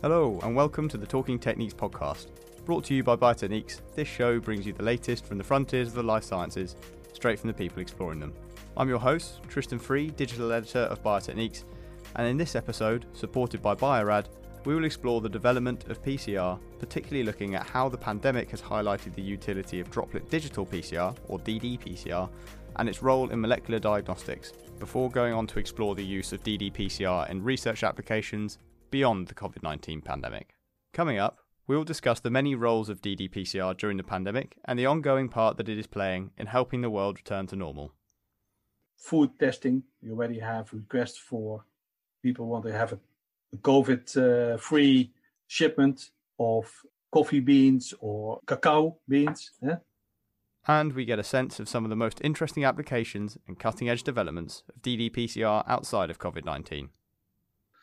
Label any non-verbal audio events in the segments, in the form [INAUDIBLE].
Hello, and welcome to the Talking Techniques podcast. Brought to you by Biotechniques, this show brings you the latest from the frontiers of the life sciences, straight from the people exploring them. I'm your host, Tristan Free, digital editor of Biotechniques, and in this episode, supported by Bio-Rad, we will explore the development of PCR, particularly looking at how the pandemic has highlighted the utility of droplet digital PCR, or ddPCR, and its role in molecular diagnostics, before going on to explore the use of ddPCR in research applications beyond the COVID 19 pandemic. Coming up, we will discuss the many roles of ddPCR during the pandemic and the ongoing part that it is playing in helping the world return to normal. Food testing, we already have requests for people want to have a COVID uh, free shipment of coffee beans or cacao beans. Yeah? And we get a sense of some of the most interesting applications and cutting edge developments of ddPCR outside of COVID 19.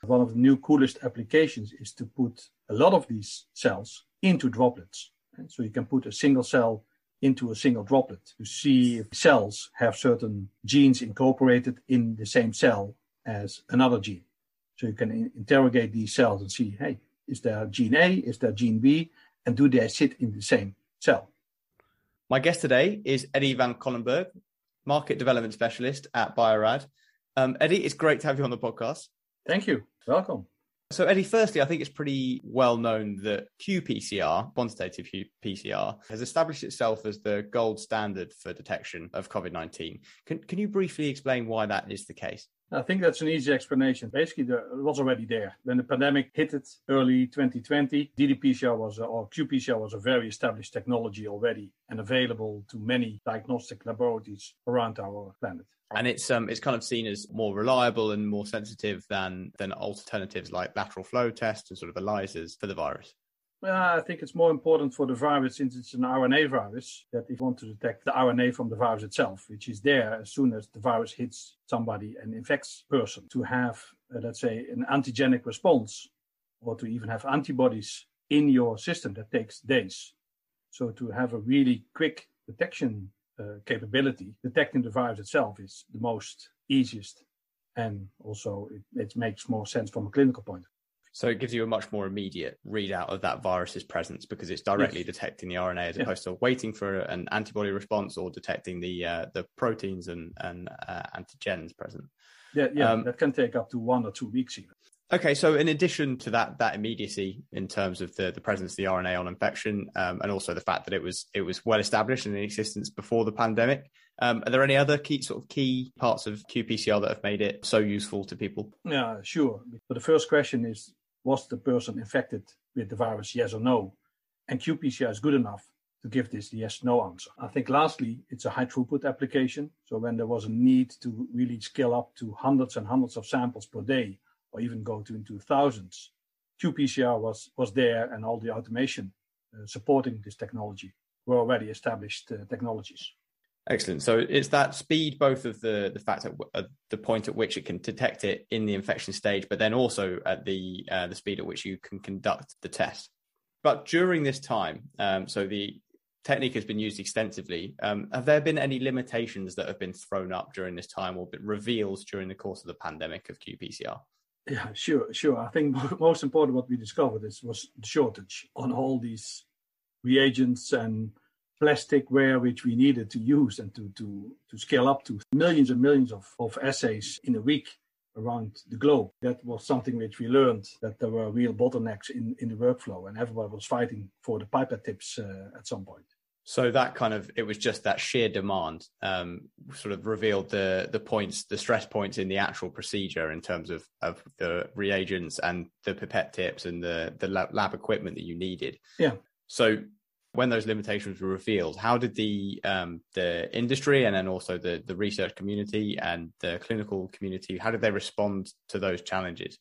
One of the new coolest applications is to put a lot of these cells into droplets. And so you can put a single cell into a single droplet to see if cells have certain genes incorporated in the same cell as another gene. So you can in- interrogate these cells and see, hey, is there gene A, is there gene B, and do they sit in the same cell? My guest today is Eddie Van Collenberg, market development specialist at Bio-Rad. Um, Eddie, it's great to have you on the podcast. Thank you. Welcome. So, Eddie, firstly, I think it's pretty well known that qPCR, quantitative PCR, has established itself as the gold standard for detection of COVID 19. Can, can you briefly explain why that is the case? I think that's an easy explanation. Basically, the, it was already there. When the pandemic hit it early 2020, ddPCR was, a, or qPCR was a very established technology already and available to many diagnostic laboratories around our planet and it's um it's kind of seen as more reliable and more sensitive than than alternatives like lateral flow tests and sort of ELISAs for the virus. Well, I think it's more important for the virus since it's an RNA virus that if you want to detect the RNA from the virus itself, which is there as soon as the virus hits somebody and infects person, to have uh, let's say an antigenic response or to even have antibodies in your system that takes days. So to have a really quick detection uh, capability, detecting the virus itself is the most easiest, and also it, it makes more sense from a clinical point. So it gives you a much more immediate readout of that virus's presence because it's directly yes. detecting the RNA as opposed to waiting for an antibody response or detecting the uh, the proteins and and uh, antigens present. Yeah, yeah, um, that can take up to one or two weeks even. Okay, so in addition to that that immediacy in terms of the, the presence of the RNA on infection, um, and also the fact that it was it was well established and in existence before the pandemic, um, are there any other key sort of key parts of qPCR that have made it so useful to people? Yeah, sure. But the first question is: Was the person infected with the virus? Yes or no? And qPCR is good enough to give this yes/no answer. I think lastly, it's a high throughput application. So when there was a need to really scale up to hundreds and hundreds of samples per day or even go to into thousands. qPCR was, was there and all the automation uh, supporting this technology were already established uh, technologies. Excellent. So it's that speed, both of the the fact at, at, the point at which it can detect it in the infection stage, but then also at the uh, the speed at which you can conduct the test. But during this time, um, so the technique has been used extensively. Um, have there been any limitations that have been thrown up during this time or been revealed during the course of the pandemic of qPCR? Yeah, sure, sure. I think most important what we discovered is was the shortage on all these reagents and plasticware which we needed to use and to to to scale up to millions and millions of, of assays in a week around the globe. That was something which we learned that there were real bottlenecks in, in the workflow and everybody was fighting for the pipette tips uh, at some point. So that kind of it was just that sheer demand um, sort of revealed the the points, the stress points in the actual procedure in terms of of the reagents and the pipette tips and the the lab, lab equipment that you needed. Yeah. So when those limitations were revealed, how did the um, the industry and then also the the research community and the clinical community how did they respond to those challenges?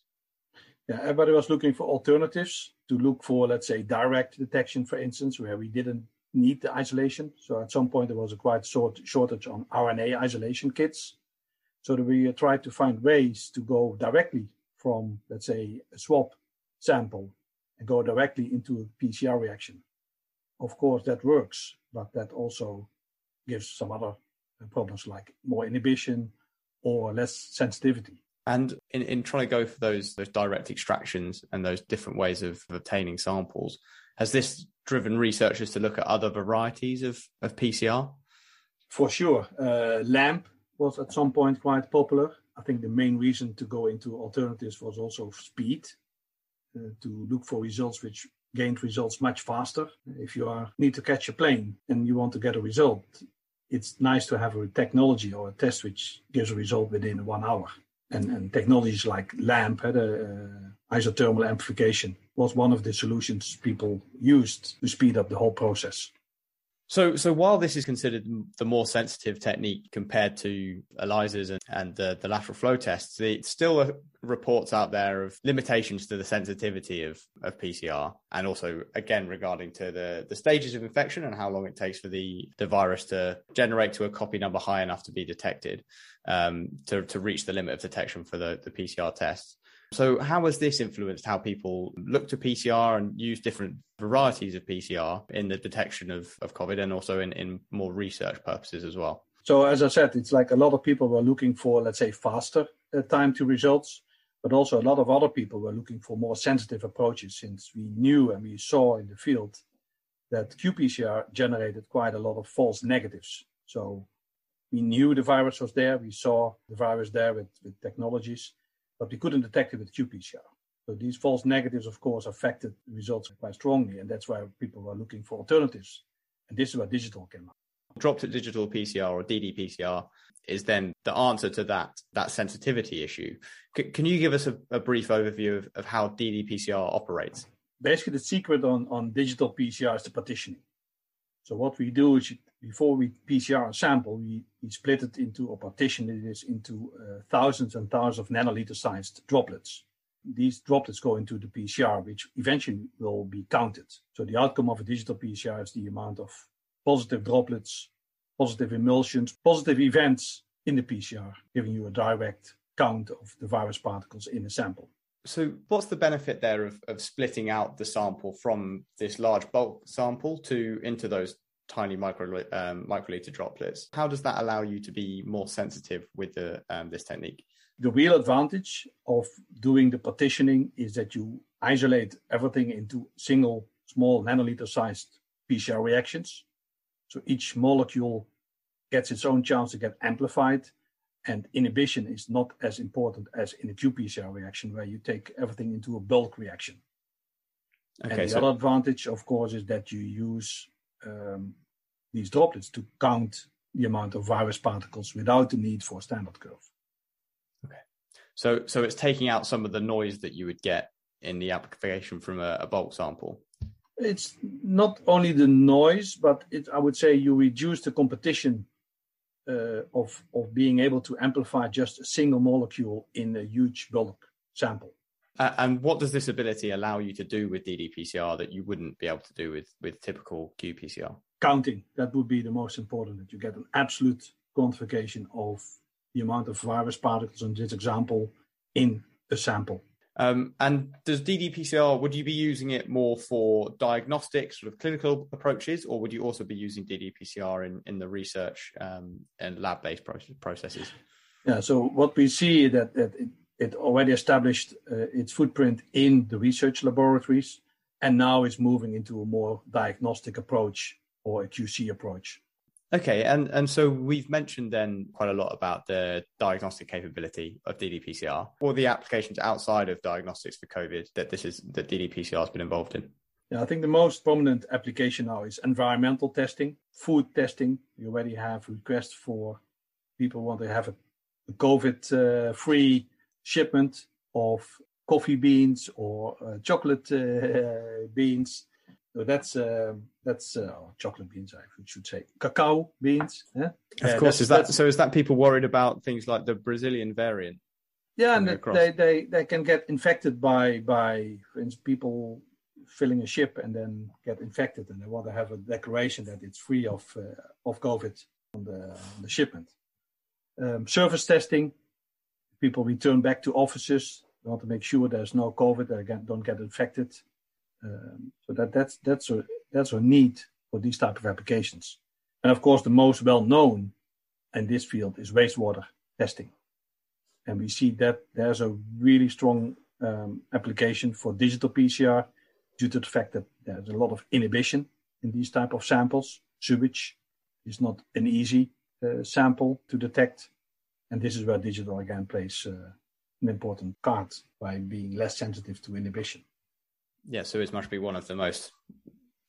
Yeah, everybody was looking for alternatives to look for, let's say, direct detection, for instance, where we didn't need the isolation. So at some point there was a quite short shortage on RNA isolation kits. So that we tried to find ways to go directly from, let's say, a swab sample and go directly into a PCR reaction. Of course, that works, but that also gives some other problems like more inhibition or less sensitivity. And in, in trying to go for those those direct extractions and those different ways of, of obtaining samples, has this driven researchers to look at other varieties of, of PCR? For sure. Uh, LAMP was at some point quite popular. I think the main reason to go into alternatives was also speed, uh, to look for results which gained results much faster. If you are, need to catch a plane and you want to get a result, it's nice to have a technology or a test which gives a result within one hour. And, and technologies like LAMP, the uh, isothermal amplification, was one of the solutions people used to speed up the whole process. So, so while this is considered the more sensitive technique compared to ELISAs and, and the, the lateral flow tests, it still are reports out there of limitations to the sensitivity of, of PCR, and also again regarding to the, the stages of infection and how long it takes for the, the virus to generate to a copy number high enough to be detected um, to, to reach the limit of detection for the, the PCR tests. So, how has this influenced how people look to PCR and use different varieties of PCR in the detection of, of COVID and also in, in more research purposes as well? So, as I said, it's like a lot of people were looking for, let's say, faster uh, time to results, but also a lot of other people were looking for more sensitive approaches since we knew and we saw in the field that qPCR generated quite a lot of false negatives. So, we knew the virus was there, we saw the virus there with, with technologies but we couldn't detect it with qPCR. So these false negatives, of course, affected the results quite strongly, and that's why people were looking for alternatives. And this is where digital came up. Droplet digital PCR or ddPCR is then the answer to that that sensitivity issue. C- can you give us a, a brief overview of, of how ddPCR operates? Basically, the secret on, on digital PCR is the partitioning. So what we do is before we PCR a sample, we, we split it into or partition it into uh, thousands and thousands of nanoliter sized droplets. These droplets go into the PCR, which eventually will be counted. So the outcome of a digital PCR is the amount of positive droplets, positive emulsions, positive events in the PCR, giving you a direct count of the virus particles in a sample. So, what's the benefit there of, of splitting out the sample from this large bulk sample to into those tiny micro um, microliter droplets? How does that allow you to be more sensitive with the, um, this technique? The real advantage of doing the partitioning is that you isolate everything into single small nanoliter sized PCR reactions. So each molecule gets its own chance to get amplified and inhibition is not as important as in a qPCR reaction, where you take everything into a bulk reaction. Okay, and the so... other advantage, of course, is that you use um, these droplets to count the amount of virus particles without the need for a standard curve. Okay, so so it's taking out some of the noise that you would get in the application from a, a bulk sample. It's not only the noise, but it, I would say you reduce the competition uh, of of being able to amplify just a single molecule in a huge bulk sample. Uh, and what does this ability allow you to do with ddPCR that you wouldn't be able to do with with typical qPCR? Counting that would be the most important. That you get an absolute quantification of the amount of virus particles in this example in a sample. Um, and does ddPCR, would you be using it more for diagnostic sort of clinical approaches, or would you also be using ddPCR in, in the research um, and lab based processes? Yeah, so what we see that, that it, it already established uh, its footprint in the research laboratories, and now it's moving into a more diagnostic approach or a QC approach. Okay, and and so we've mentioned then quite a lot about the diagnostic capability of ddPCR or the applications outside of diagnostics for COVID that this is that ddPCR has been involved in. Yeah, I think the most prominent application now is environmental testing, food testing. You already have requests for people want to have a COVID-free uh, shipment of coffee beans or uh, chocolate uh, beans so that's uh, that's uh, chocolate beans. I should say cacao beans. Yeah? Of course, is that so? Is that people worried about things like the Brazilian variant? Yeah, and they, they they can get infected by by for instance, people filling a ship and then get infected, and they want to have a declaration that it's free of uh, of COVID on the, on the shipment. Um, service testing, people return back to offices. They want to make sure there's no COVID, they don't get infected. Um, so that that's that's a that's a need for these type of applications. And of course, the most well known in this field is wastewater testing. And we see that there's a really strong um, application for digital PCR due to the fact that there's a lot of inhibition in these type of samples. Sewage is not an easy uh, sample to detect. And this is where digital again plays uh, an important card by being less sensitive to inhibition. Yeah, so it must be one of the most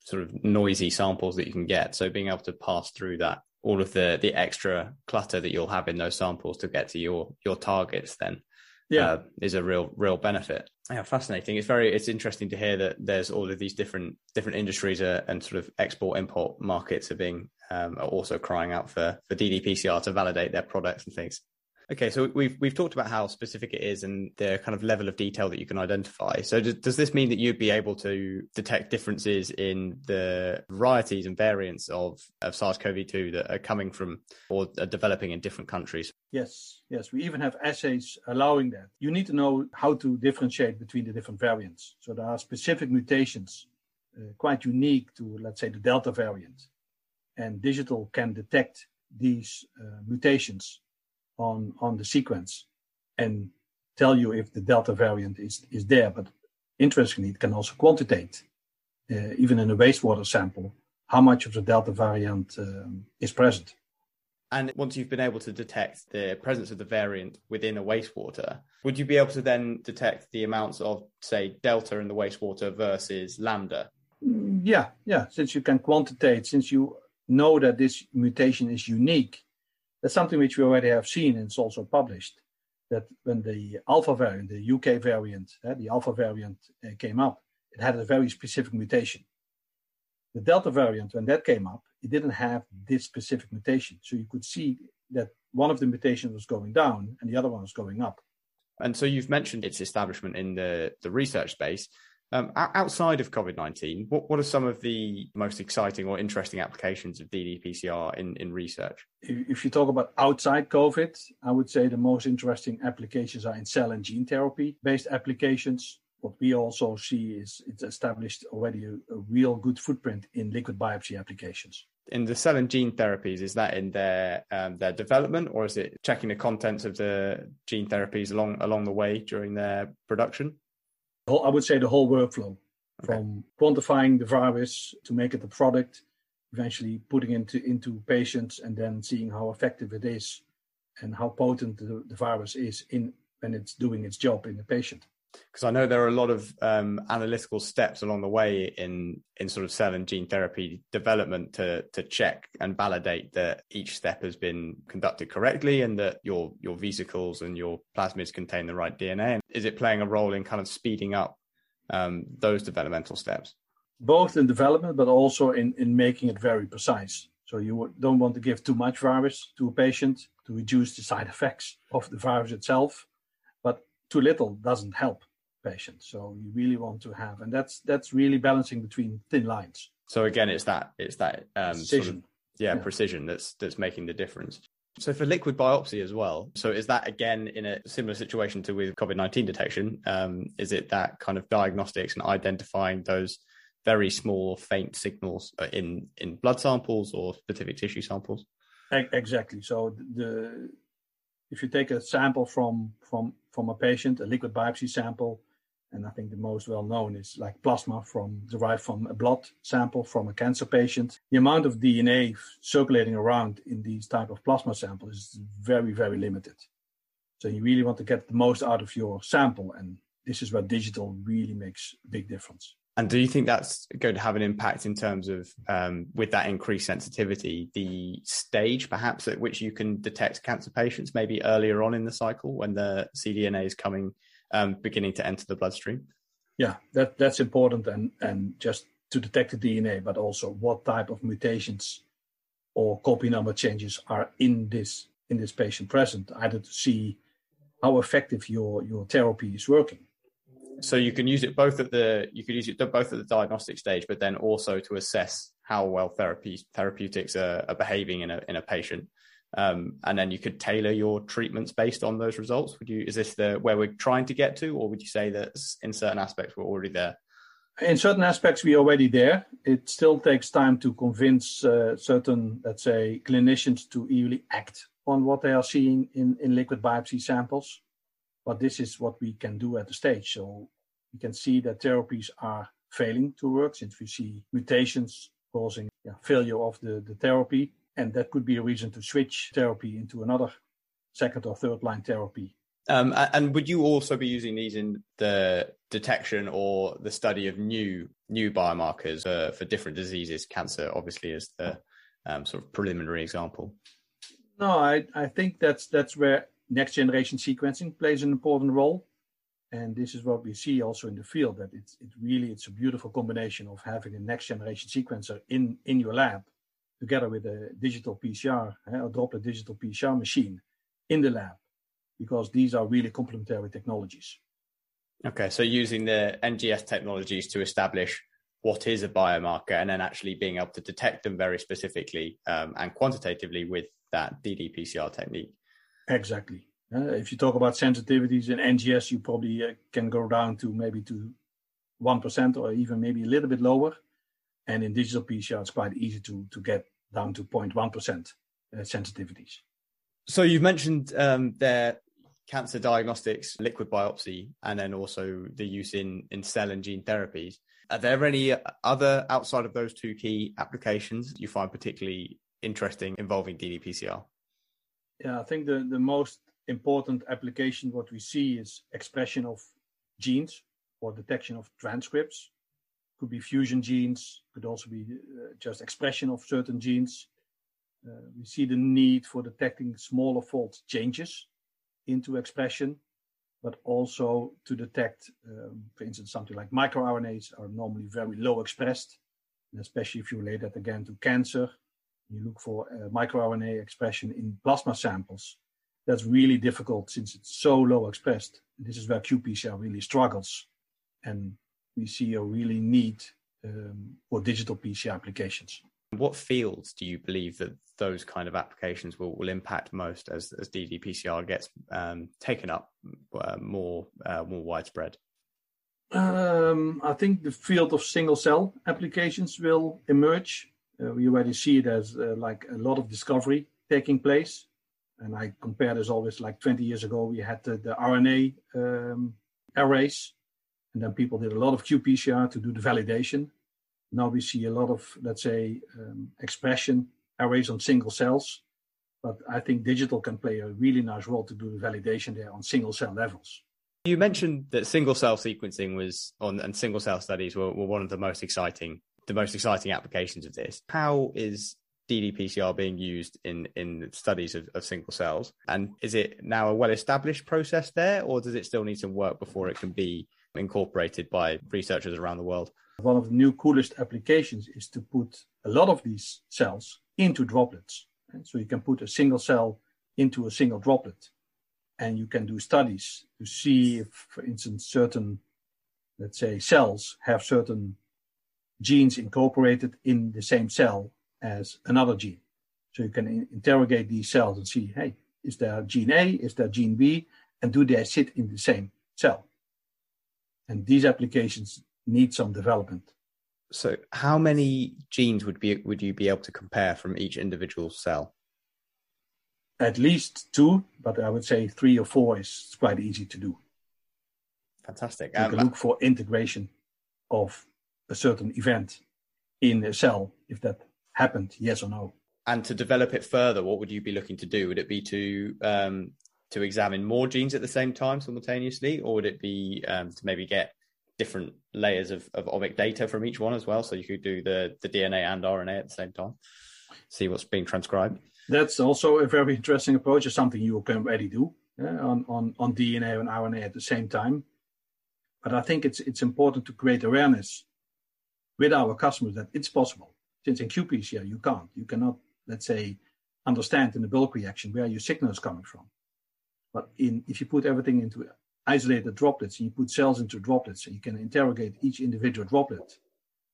sort of noisy samples that you can get. So being able to pass through that all of the the extra clutter that you'll have in those samples to get to your your targets then yeah. uh, is a real real benefit. Yeah fascinating. It's very it's interesting to hear that there's all of these different different industries uh, and sort of export import markets are being um, are also crying out for for ddpcr to validate their products and things Okay, so we've we've talked about how specific it is and the kind of level of detail that you can identify. So does, does this mean that you'd be able to detect differences in the varieties and variants of, of SARS-CoV-2 that are coming from or are developing in different countries? Yes, yes. We even have assays allowing that. You need to know how to differentiate between the different variants. So there are specific mutations, uh, quite unique to, let's say, the Delta variant. And digital can detect these uh, mutations on, on the sequence and tell you if the Delta variant is, is there. But interestingly, it can also quantitate, uh, even in a wastewater sample, how much of the Delta variant um, is present. And once you've been able to detect the presence of the variant within a wastewater, would you be able to then detect the amounts of, say, delta in the wastewater versus lambda? Mm, yeah, yeah. Since you can quantitate, since you know that this mutation is unique, that's something which we already have seen and it's also published that when the alpha variant, the UK variant, uh, the alpha variant uh, came up, it had a very specific mutation. The delta variant, when that came up, it didn't have this specific mutation. So you could see that one of the mutations was going down and the other one was going up. And so you've mentioned its establishment in the, the research space. Um, outside of COVID 19, what, what are some of the most exciting or interesting applications of DDPCR in, in research? If you talk about outside COVID, I would say the most interesting applications are in cell and gene therapy based applications. What we also see is it's established already a, a real good footprint in liquid biopsy applications in the cell and gene therapies is that in their um, their development or is it checking the contents of the gene therapies along along the way during their production I would say the whole workflow okay. from quantifying the virus to make it a product, eventually putting into into patients, and then seeing how effective it is and how potent the, the virus is in when it's doing its job in the patient. Because I know there are a lot of um, analytical steps along the way in in sort of cell and gene therapy development to to check and validate that each step has been conducted correctly and that your your vesicles and your plasmids contain the right DNA And is it playing a role in kind of speeding up um, those developmental steps? Both in development, but also in, in making it very precise. So you don't want to give too much virus to a patient to reduce the side effects of the virus itself, too little doesn't help patients. So you really want to have, and that's that's really balancing between thin lines. So again, it's that it's that um, precision. Sort of, yeah, yeah, precision that's that's making the difference. So for liquid biopsy as well. So is that again in a similar situation to with COVID nineteen detection? Um, is it that kind of diagnostics and identifying those very small faint signals in in blood samples or specific tissue samples? Exactly. So the if you take a sample from from from a patient, a liquid biopsy sample, and I think the most well known is like plasma from derived from a blood sample from a cancer patient. The amount of DNA circulating around in these type of plasma samples is very, very limited. So you really want to get the most out of your sample, and this is where digital really makes a big difference. And do you think that's going to have an impact in terms of, um, with that increased sensitivity, the stage perhaps at which you can detect cancer patients, maybe earlier on in the cycle when the cDNA is coming um, beginning to enter the bloodstream. Yeah, that that's important, and and just to detect the DNA, but also what type of mutations or copy number changes are in this in this patient present, either to see how effective your your therapy is working. So you can use it both at the you could use it both at the diagnostic stage, but then also to assess how well therapy therapeutics are, are behaving in a in a patient um, and then you could tailor your treatments based on those results. Would you? Is this the where we're trying to get to, or would you say that in certain aspects we're already there? In certain aspects, we're already there. It still takes time to convince uh, certain, let's say, clinicians to really act on what they are seeing in, in liquid biopsy samples. But this is what we can do at the stage. So we can see that therapies are failing to work since we see mutations causing yeah, failure of the, the therapy. And that could be a reason to switch therapy into another second or third line therapy. Um, and would you also be using these in the detection or the study of new new biomarkers uh, for different diseases? Cancer, obviously, is the um, sort of preliminary example. No, I, I think that's that's where next generation sequencing plays an important role and this is what we see also in the field that it's it really it's a beautiful combination of having a next generation sequencer in in your lab together with a digital PCR, eh, a droplet digital PCR machine in the lab, because these are really complementary technologies. Okay, so using the NGS technologies to establish what is a biomarker and then actually being able to detect them very specifically um, and quantitatively with that ddPCR technique. Exactly. Uh, if you talk about sensitivities in NGS, you probably uh, can go down to maybe to 1% or even maybe a little bit lower. And in digital PCR, it's quite easy to, to get down to 0.1% uh, sensitivities. So you've mentioned um, their cancer diagnostics, liquid biopsy, and then also the use in, in cell and gene therapies. Are there any other outside of those two key applications you find particularly interesting involving ddPCR? Yeah, I think the, the most important application what we see is expression of genes or detection of transcripts. Could be fusion genes could also be uh, just expression of certain genes. Uh, we see the need for detecting smaller fold changes into expression but also to detect um, for instance something like microRNAs are normally very low expressed and especially if you relate that again to cancer you look for uh, microRNA expression in plasma samples that's really difficult since it's so low expressed. This is where qPCR really struggles. And we see a really need um, for digital PCR applications. What fields do you believe that those kind of applications will, will impact most as, as ddPCR gets um, taken up uh, more, uh, more widespread? Um, I think the field of single cell applications will emerge. Uh, we already see there's uh, like a lot of discovery taking place and I compare this always like 20 years ago, we had the, the RNA um, arrays, and then people did a lot of qPCR to do the validation. Now we see a lot of, let's say, um, expression arrays on single cells, but I think digital can play a really nice role to do the validation there on single cell levels. You mentioned that single cell sequencing was on and single cell studies were, were one of the most exciting the most exciting applications of this. How is ddPCR being used in in studies of, of single cells? And is it now a well established process there, or does it still need some work before it can be incorporated by researchers around the world? One of the new coolest applications is to put a lot of these cells into droplets. So you can put a single cell into a single droplet, and you can do studies to see if, for instance, certain, let's say, cells have certain genes incorporated in the same cell as another gene. So you can in- interrogate these cells and see, hey, is there gene A, is there gene B, and do they sit in the same cell? And these applications need some development. So, how many genes would be would you be able to compare from each individual cell? At least two, but I would say three or four is quite easy to do. Fantastic. You um, can look for integration of a certain event in a cell if that happened, yes or no. And to develop it further, what would you be looking to do? Would it be to um, to examine more genes at the same time simultaneously, or would it be um, to maybe get different layers of, of omic data from each one as well, so you could do the the DNA and RNA at the same time, see what's being transcribed? That's also a very interesting approach. It's something you can already do yeah, on, on on DNA and RNA at the same time. But I think it's it's important to create awareness with our customers that it's possible. Since in qPCR, you can't. You cannot, let's say, understand in the bulk reaction where your signal is coming from. But in, if you put everything into isolated droplets and you put cells into droplets and you can interrogate each individual droplet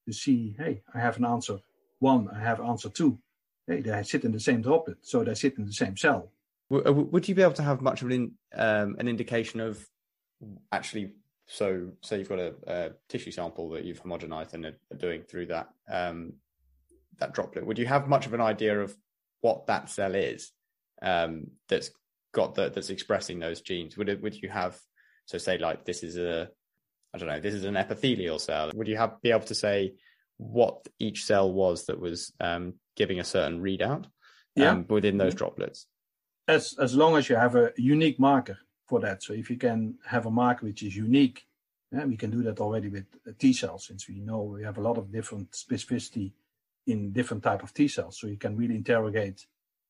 to see, hey, I have an answer one, I have answer two. Hey, they sit in the same droplet, so they sit in the same cell. Would you be able to have much of an, um, an indication of actually so say you've got a, a, tissue sample that you've homogenized and are doing through that um, that droplet, would you have much of an idea of what that cell is um, that's got that that's expressing those genes? Would it would you have so say like this is a I don't know this is an epithelial cell? Would you have be able to say what each cell was that was um, giving a certain readout yeah. um, within those droplets? As as long as you have a unique marker for that. So if you can have a marker which is unique, yeah, we can do that already with T cells since we know we have a lot of different specificity in different type of T cells. So you can really interrogate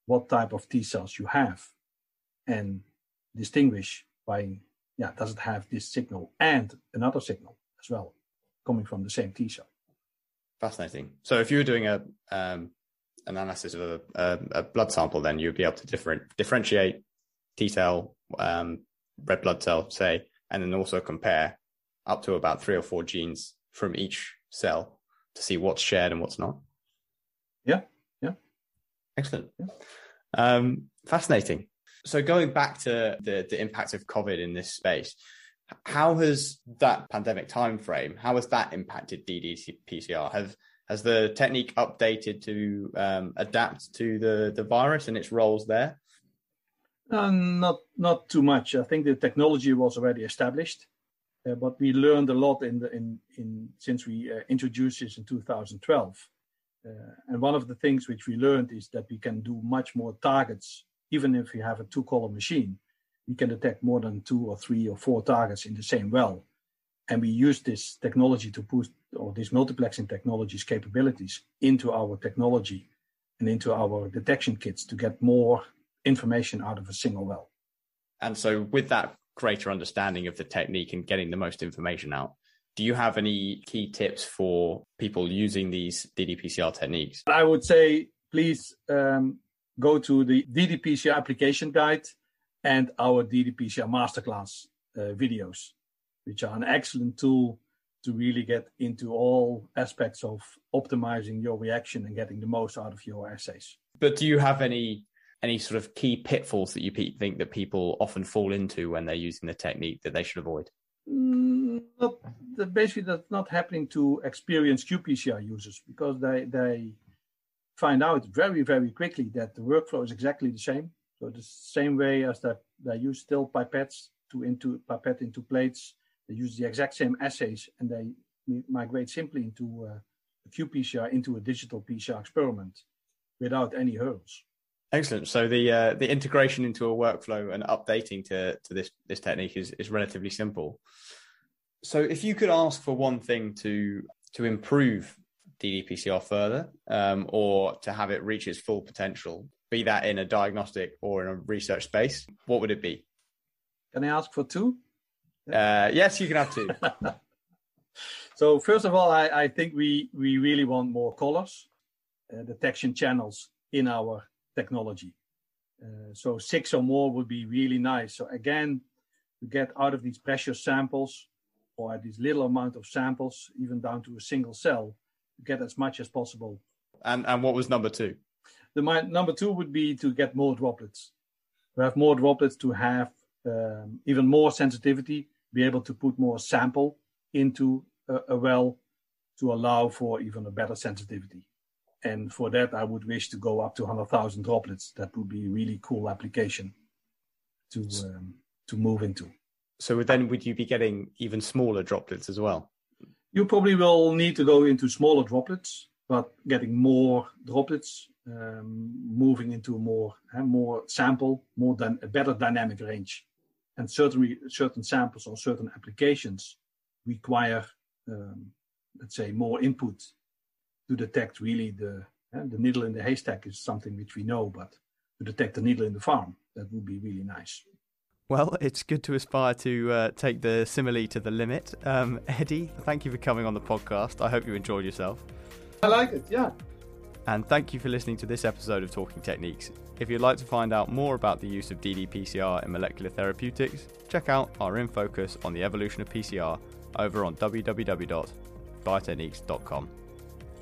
what type of T cells you have and distinguish by yeah, does it have this signal and another signal as well coming from the same T cell. Fascinating. So if you were doing a um, analysis of a, a, a, blood sample, then you'd be able to different, differentiate T cell, um, red blood cell, say, and then also compare up to about three or four genes from each cell to see what's shared and what's not. Yeah, yeah. Excellent. Yeah. Um, fascinating. So going back to the, the impact of COVID in this space, how has that pandemic timeframe, how has that impacted ddPCR? Have has the technique updated to um, adapt to the, the virus and its roles there? Uh, not not too much. I think the technology was already established, uh, but we learned a lot in the in in since we uh, introduced this in 2012. Uh, and one of the things which we learned is that we can do much more targets, even if we have a two-color machine. We can detect more than two or three or four targets in the same well. And we use this technology to put, or this multiplexing technology's capabilities into our technology and into our detection kits to get more information out of a single well. And so, with that greater understanding of the technique and getting the most information out, do you have any key tips for people using these ddPCR techniques? I would say please um, go to the ddPCR application guide and our ddPCR masterclass uh, videos, which are an excellent tool to really get into all aspects of optimizing your reaction and getting the most out of your assays. But do you have any any sort of key pitfalls that you think that people often fall into when they're using the technique that they should avoid? Mm, basically, that's not happening to experienced qPCR users because they, they find out very, very quickly that the workflow is exactly the same. So the same way as that they use still pipettes to into pipette into plates, they use the exact same assays and they migrate simply into uh, a qPCR into a digital PCR experiment without any hurdles. Excellent. So the uh, the integration into a workflow and updating to to this this technique is is relatively simple. So if you could ask for one thing to to improve ddPCR further, um, or to have it reach its full potential, be that in a diagnostic or in a research space, what would it be? Can I ask for two? Uh, yes, you can have two. [LAUGHS] so first of all, I, I think we we really want more colors, uh, detection channels in our technology. Uh, so six or more would be really nice. So again, to get out of these precious samples or this little amount of samples, even down to a single cell, to get as much as possible. And and what was number two? The my, number two would be to get more droplets. To have more droplets to have um, even more sensitivity, be able to put more sample into a, a well to allow for even a better sensitivity. And for that, I would wish to go up to 100,000 droplets. That would be a really cool application to um, to move into. So then, would you be getting even smaller droplets as well? You probably will need to go into smaller droplets, but getting more droplets, um, moving into more uh, more sample, more than a better dynamic range, and certainly certain samples or certain applications require, um, let's say, more input to detect really the uh, the needle in the haystack is something which we know, but to detect the needle in the farm, that would be really nice. Well, it's good to aspire to uh, take the simile to the limit. Um, Eddie, thank you for coming on the podcast. I hope you enjoyed yourself. I like it, yeah. And thank you for listening to this episode of Talking Techniques. If you'd like to find out more about the use of ddPCR in molecular therapeutics, check out our in focus on the evolution of PCR over on www.biotechniques.com.